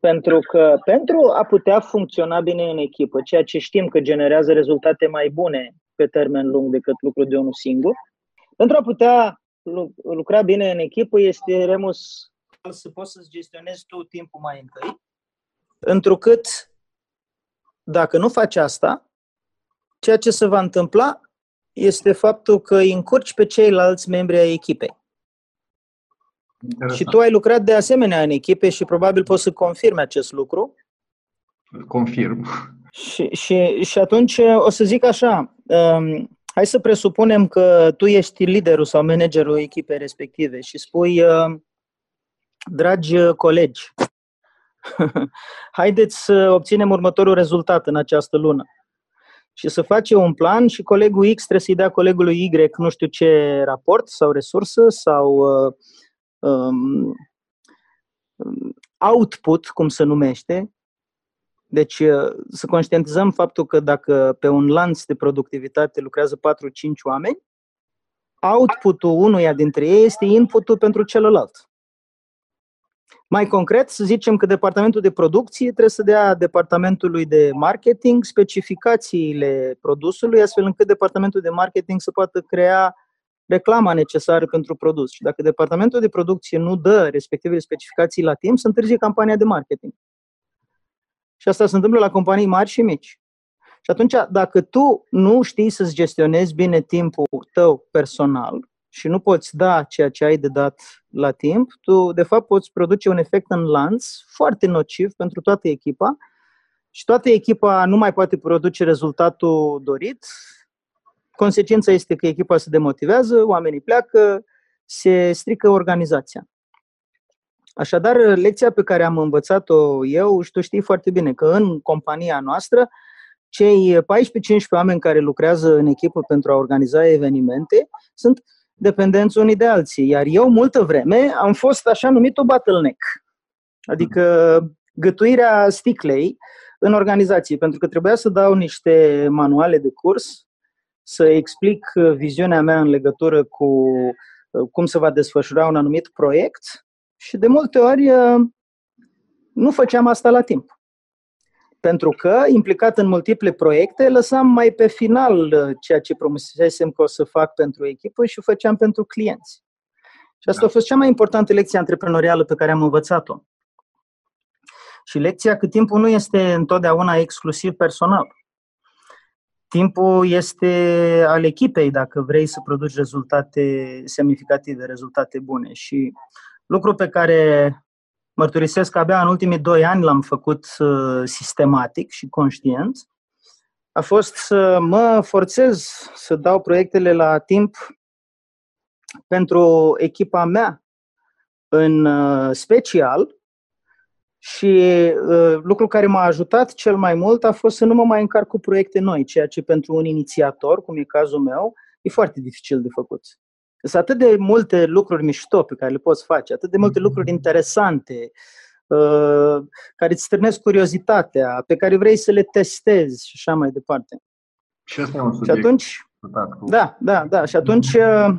Pentru că pentru a putea funcționa bine în echipă, ceea ce știm că generează rezultate mai bune pe termen lung decât lucru de unul singur, pentru a putea lucra bine în echipă este remus să poți să-ți gestionezi tu timpul mai întâi, întrucât dacă nu faci asta, ceea ce se va întâmpla este faptul că îi încurci pe ceilalți membri ai echipei. Interesant. Și tu ai lucrat de asemenea în echipe și probabil poți să confirmi acest lucru. Confirm. Și, și, și atunci o să zic așa, um, hai să presupunem că tu ești liderul sau managerul echipei respective și spui, uh, dragi colegi, (laughs) haideți să obținem următorul rezultat în această lună și să face un plan și colegul X trebuie să-i dea colegului Y nu știu ce raport sau resursă sau uh, um, output, cum se numește. Deci uh, să conștientizăm faptul că dacă pe un lanț de productivitate lucrează 4-5 oameni, outputul unuia dintre ei este inputul pentru celălalt. Mai concret, să zicem că departamentul de producție trebuie să dea departamentului de marketing specificațiile produsului, astfel încât departamentul de marketing să poată crea reclama necesară pentru produs. Și dacă departamentul de producție nu dă respectivele specificații la timp, se întârzie campania de marketing. Și asta se întâmplă la companii mari și mici. Și atunci, dacă tu nu știi să-ți gestionezi bine timpul tău personal, și nu poți da ceea ce ai de dat la timp, tu de fapt poți produce un efect în lanț foarte nociv pentru toată echipa și toată echipa nu mai poate produce rezultatul dorit. Consecința este că echipa se demotivează, oamenii pleacă, se strică organizația. Așadar, lecția pe care am învățat-o eu, și tu știi foarte bine că în compania noastră, cei 14-15 oameni care lucrează în echipă pentru a organiza evenimente sunt dependenți unii de alții. Iar eu, multă vreme, am fost așa numit o bottleneck. Adică gătuirea sticlei în organizație, pentru că trebuia să dau niște manuale de curs, să explic viziunea mea în legătură cu uh, cum se va desfășura un anumit proiect și de multe ori uh, nu făceam asta la timp pentru că, implicat în multiple proiecte, lăsam mai pe final uh, ceea ce promisesem că o să fac pentru echipă și o făceam pentru clienți. Și asta a fost cea mai importantă lecție antreprenorială pe care am învățat-o. Și lecția că timpul nu este întotdeauna exclusiv personal. Timpul este al echipei dacă vrei să produci rezultate semnificative, rezultate bune. Și lucru pe care mărturisesc că abia în ultimii doi ani l-am făcut uh, sistematic și conștient, a fost să mă forțez să dau proiectele la timp pentru echipa mea în uh, special și uh, lucrul care m-a ajutat cel mai mult a fost să nu mă mai încarc cu proiecte noi, ceea ce pentru un inițiator, cum e cazul meu, e foarte dificil de făcut. Sunt atât de multe lucruri mișto pe care le poți face, atât de multe lucruri interesante, uh, care îți strânesc curiozitatea, pe care vrei să le testezi și așa mai departe. Și asta e un subiect. Și atunci, da, da, da. Și atunci uh,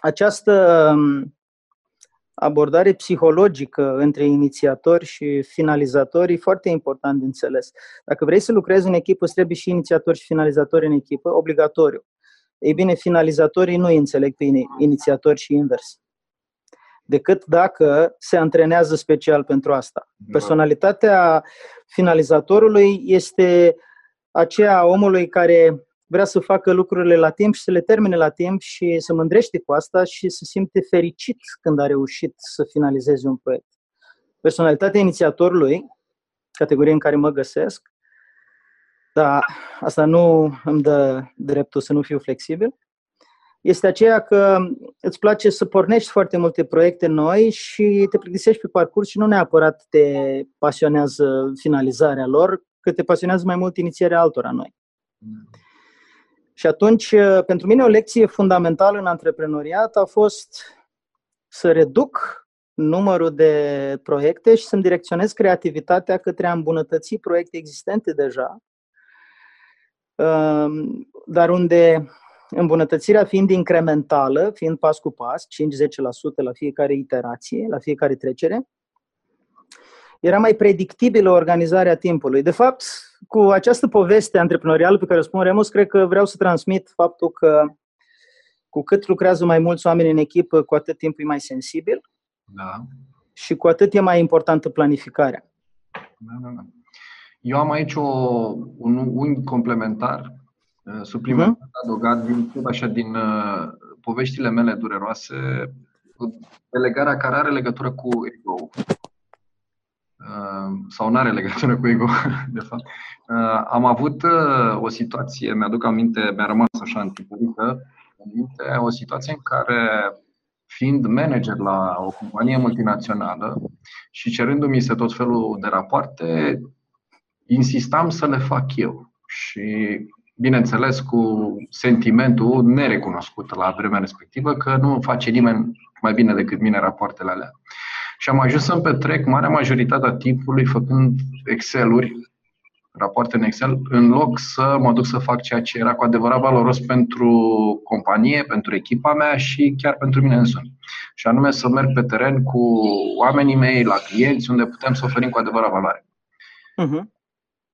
această um, abordare psihologică între inițiatori și finalizatori e foarte important de înțeles. Dacă vrei să lucrezi în echipă, îți trebuie și inițiatori și finalizatori în echipă, obligatoriu. Ei bine, finalizatorii nu înțeleg pe inițiatori și invers. Decât dacă se antrenează special pentru asta. Da. Personalitatea finalizatorului este aceea omului care vrea să facă lucrurile la timp și să le termine la timp și să mândrește cu asta și să simte fericit când a reușit să finalizeze un proiect. Personalitatea inițiatorului, categorie în care mă găsesc, dar asta nu îmi dă dreptul să nu fiu flexibil, este aceea că îți place să pornești foarte multe proiecte noi și te plictisești pe parcurs și nu neapărat te pasionează finalizarea lor, că te pasionează mai mult inițierea altora noi. Și atunci, pentru mine, o lecție fundamentală în antreprenoriat a fost să reduc numărul de proiecte și să-mi direcționez creativitatea către a îmbunătăți proiecte existente deja Ehm, dar unde îmbunătățirea fiind incrementală, fiind pas cu pas, 5-10% la fiecare iterație, la fiecare trecere, era mai predictibilă organizarea timpului. De fapt, cu această poveste antreprenorială pe care o spun Remus, cred că vreau să transmit faptul că cu cât lucrează mai mulți oameni în echipă, cu atât timpul e mai sensibil da. și cu atât e mai importantă planificarea. Da, da, da. Eu am aici o, un unghi complementar, uh, suplimentar, uh-huh. adăugat din, tot așa, din uh, poveștile mele dureroase, delegarea care are legătură cu ego. Uh, sau nu are legătură cu ego, (laughs) de fapt. Uh, am avut uh, o situație, mi-aduc aminte, mi-a rămas așa întipărită, în minte, o situație în care fiind manager la o companie multinațională și cerându-mi se tot felul de rapoarte, insistam să le fac eu. Și, bineînțeles, cu sentimentul nerecunoscut la vremea respectivă că nu face nimeni mai bine decât mine rapoartele alea. Și am ajuns să-mi petrec marea majoritate a timpului făcând Excel-uri, rapoarte în Excel, în loc să mă duc să fac ceea ce era cu adevărat valoros pentru companie, pentru echipa mea și chiar pentru mine însumi. Și anume să merg pe teren cu oamenii mei, la clienți, unde putem să oferim cu adevărat valoare. Uh-huh.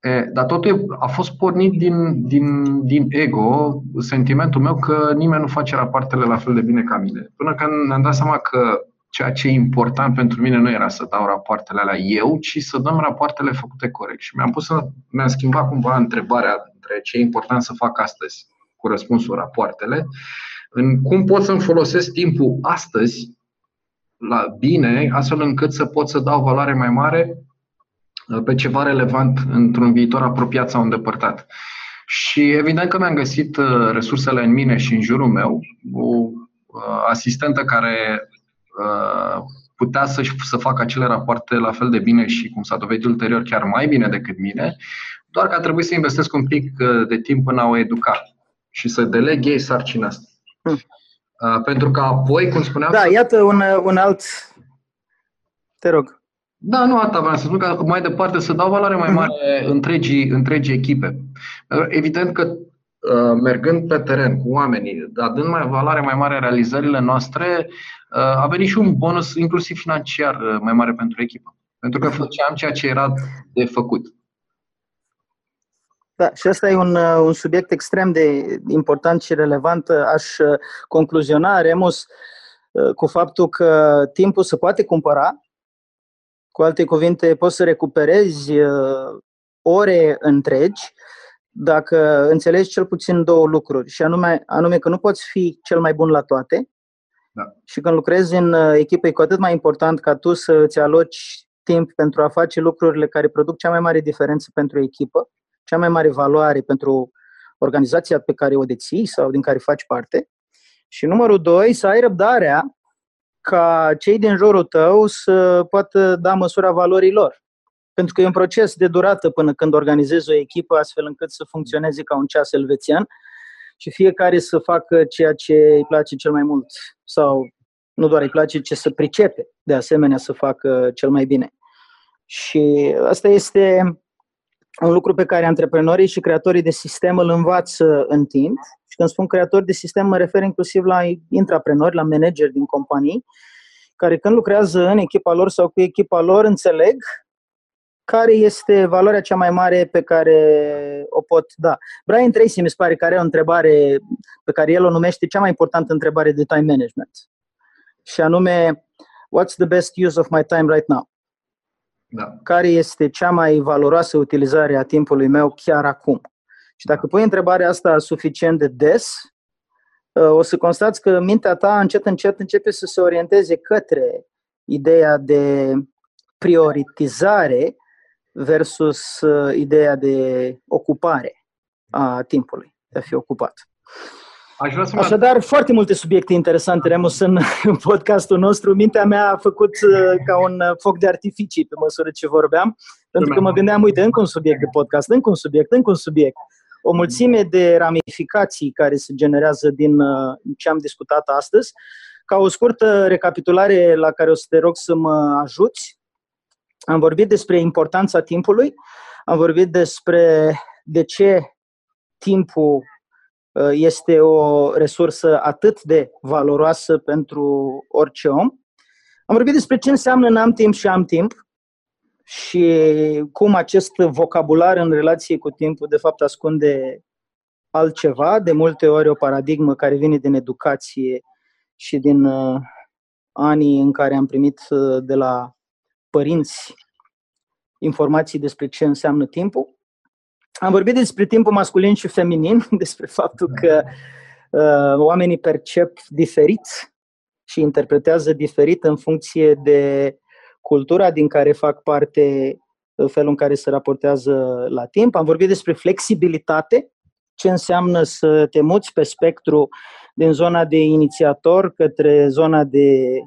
E, dar totul a fost pornit din, din, din ego, sentimentul meu că nimeni nu face rapoartele la fel de bine ca mine. Până când ne-am dat seama că ceea ce e important pentru mine nu era să dau rapoartele la eu, ci să dăm rapoartele făcute corect. Și mi-am pus să, mi-am schimbat cumva întrebarea între ce e important să fac astăzi cu răspunsul rapoartele, în cum pot să-mi folosesc timpul astăzi la bine, astfel încât să pot să dau valoare mai mare uh, pe ceva relevant într-un viitor apropiat sau îndepărtat. Și evident că mi-am găsit uh, resursele în mine și în jurul meu, o uh, asistentă care putea să, să facă acele rapoarte la fel de bine și, cum s-a dovedit ulterior, chiar mai bine decât mine, doar că a trebuit să investesc un pic de timp în a o educa și să deleg ei sarcina asta. Hmm. Pentru că apoi, cum spuneam... Da, iată un, un alt... Te rog. Da, nu asta vreau să spun, că mai departe să dau valoare mai mare mhm. întregii, întregii echipe. Evident că mergând pe teren cu oamenii, dând mai valoare mai mare realizările noastre, a venit și un bonus inclusiv financiar mai mare pentru echipă. Pentru că făceam ceea ce era de făcut. Da, și ăsta e un, uh, un subiect extrem de important și relevant. Aș uh, concluziona, Remus, uh, cu faptul că timpul se poate cumpăra. Cu alte cuvinte, poți să recuperezi ore întregi dacă înțelegi cel puțin două lucruri, și anume, anume că nu poți fi cel mai bun la toate da. și când lucrezi în echipă e cu atât mai important ca tu să îți aloci timp pentru a face lucrurile care produc cea mai mare diferență pentru echipă cea mai mare valoare pentru organizația pe care o deții sau din care faci parte. Și numărul doi, să ai răbdarea ca cei din jurul tău să poată da măsura valorii lor. Pentru că e un proces de durată până când organizezi o echipă astfel încât să funcționeze ca un ceas elvețian și fiecare să facă ceea ce îi place cel mai mult sau nu doar îi place, ci să pricepe de asemenea să facă cel mai bine. Și asta este un lucru pe care antreprenorii și creatorii de sistem îl învață în timp. Și când spun creatori de sistem, mă refer inclusiv la intraprenori, la manageri din companii, care când lucrează în echipa lor sau cu echipa lor, înțeleg care este valoarea cea mai mare pe care o pot da. Brian Tracy mi se pare că are o întrebare pe care el o numește cea mai importantă întrebare de time management. Și anume, what's the best use of my time right now? Da. Care este cea mai valoroasă utilizare a timpului meu chiar acum? Și dacă pui întrebarea asta suficient de des, uh, o să constați că mintea ta încet, încet începe să se orienteze către ideea de prioritizare versus uh, ideea de ocupare a timpului, de a fi ocupat. Aș vrea să Așadar, mă... foarte multe subiecte interesante, Remus, în, (laughs) în podcastul nostru. Mintea mea a făcut uh, ca un uh, foc de artificii pe măsură ce vorbeam, pentru că mă gândeam, uite, încă un subiect de podcast, încă un subiect, încă un subiect. O mulțime de ramificații care se generează din uh, ce am discutat astăzi. Ca o scurtă recapitulare la care o să te rog să mă ajuți, am vorbit despre importanța timpului, am vorbit despre de ce timpul Uh, este o resursă atât de valoroasă pentru orice om. Am vorbit despre ce înseamnă n-am timp și am timp și cum acest vocabular în relație cu timpul de fapt ascunde altceva, de multe ori o paradigmă care vine din educație și din uh, anii în care am primit uh, de la părinți informații despre ce înseamnă timpul. Am vorbit despre timpul masculin și feminin, (laughs) despre faptul că uh, oamenii percep diferit și interpretează diferit în funcție de cultura din care fac parte, uh, felul în care se raportează la timp. Am vorbit despre flexibilitate, ce înseamnă să te muți pe spectru din zona de inițiator către zona de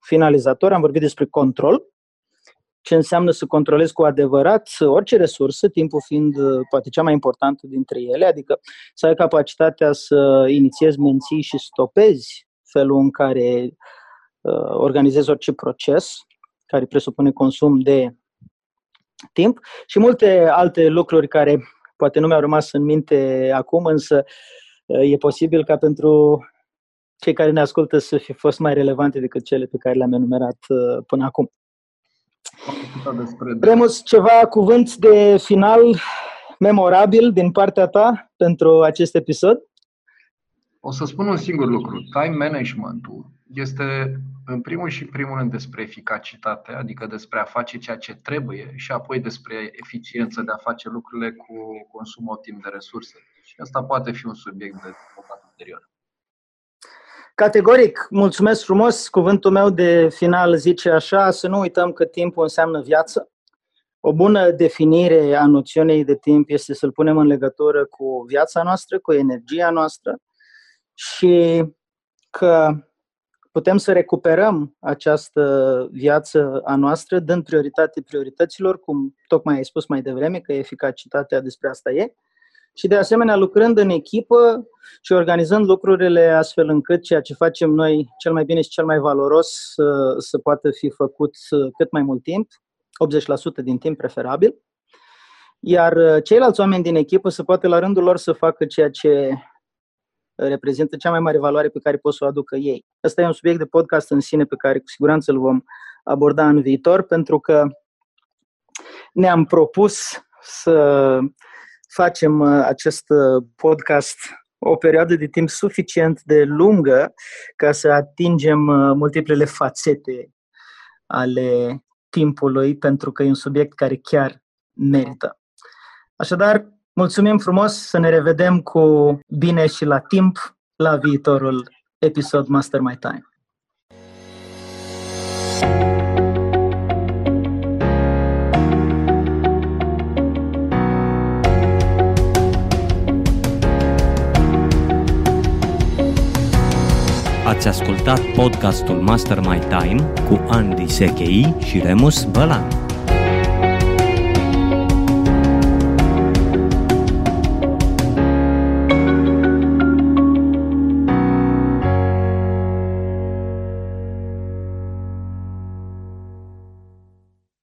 finalizator. Am vorbit despre control ce înseamnă să controlezi cu adevărat orice resursă, timpul fiind uh, poate cea mai importantă dintre ele, adică să ai capacitatea să inițiezi, menții și stopezi felul în care uh, organizezi orice proces care presupune consum de timp și multe alte lucruri care poate nu mi-au rămas în minte acum, însă uh, e posibil ca pentru cei care ne ascultă să fi fost mai relevante decât cele pe care le-am enumerat uh, până acum. Remus, ceva cuvânt de final memorabil din partea ta pentru acest episod? O să spun un singur lucru. Time management-ul este în primul și primul rând despre eficacitate, adică despre a face ceea ce trebuie și apoi despre eficiență de a face lucrurile cu consum optim de resurse. Și asta poate fi un subiect de discutat ulterior. Categoric, mulțumesc frumos. Cuvântul meu de final zice așa, să nu uităm că timpul înseamnă viață. O bună definire a noțiunii de timp este să-l punem în legătură cu viața noastră, cu energia noastră și că putem să recuperăm această viață a noastră dând prioritate priorităților, cum tocmai ai spus mai devreme, că eficacitatea despre asta e, și de asemenea lucrând în echipă și organizând lucrurile astfel încât ceea ce facem noi cel mai bine și cel mai valoros să, să poată fi făcut cât mai mult timp, 80% din timp preferabil, iar ceilalți oameni din echipă să poată la rândul lor să facă ceea ce reprezintă cea mai mare valoare pe care pot să o aducă ei. Asta e un subiect de podcast în sine pe care cu siguranță îl vom aborda în viitor, pentru că ne-am propus să facem uh, acest uh, podcast o perioadă de timp suficient de lungă ca să atingem uh, multiplele fațete ale timpului, pentru că e un subiect care chiar merită. Așadar, mulțumim frumos să ne revedem cu bine și la timp la viitorul episod Master My Time. Ați ascultat podcastul Master My Time cu Andy Sechei și Remus Bălan.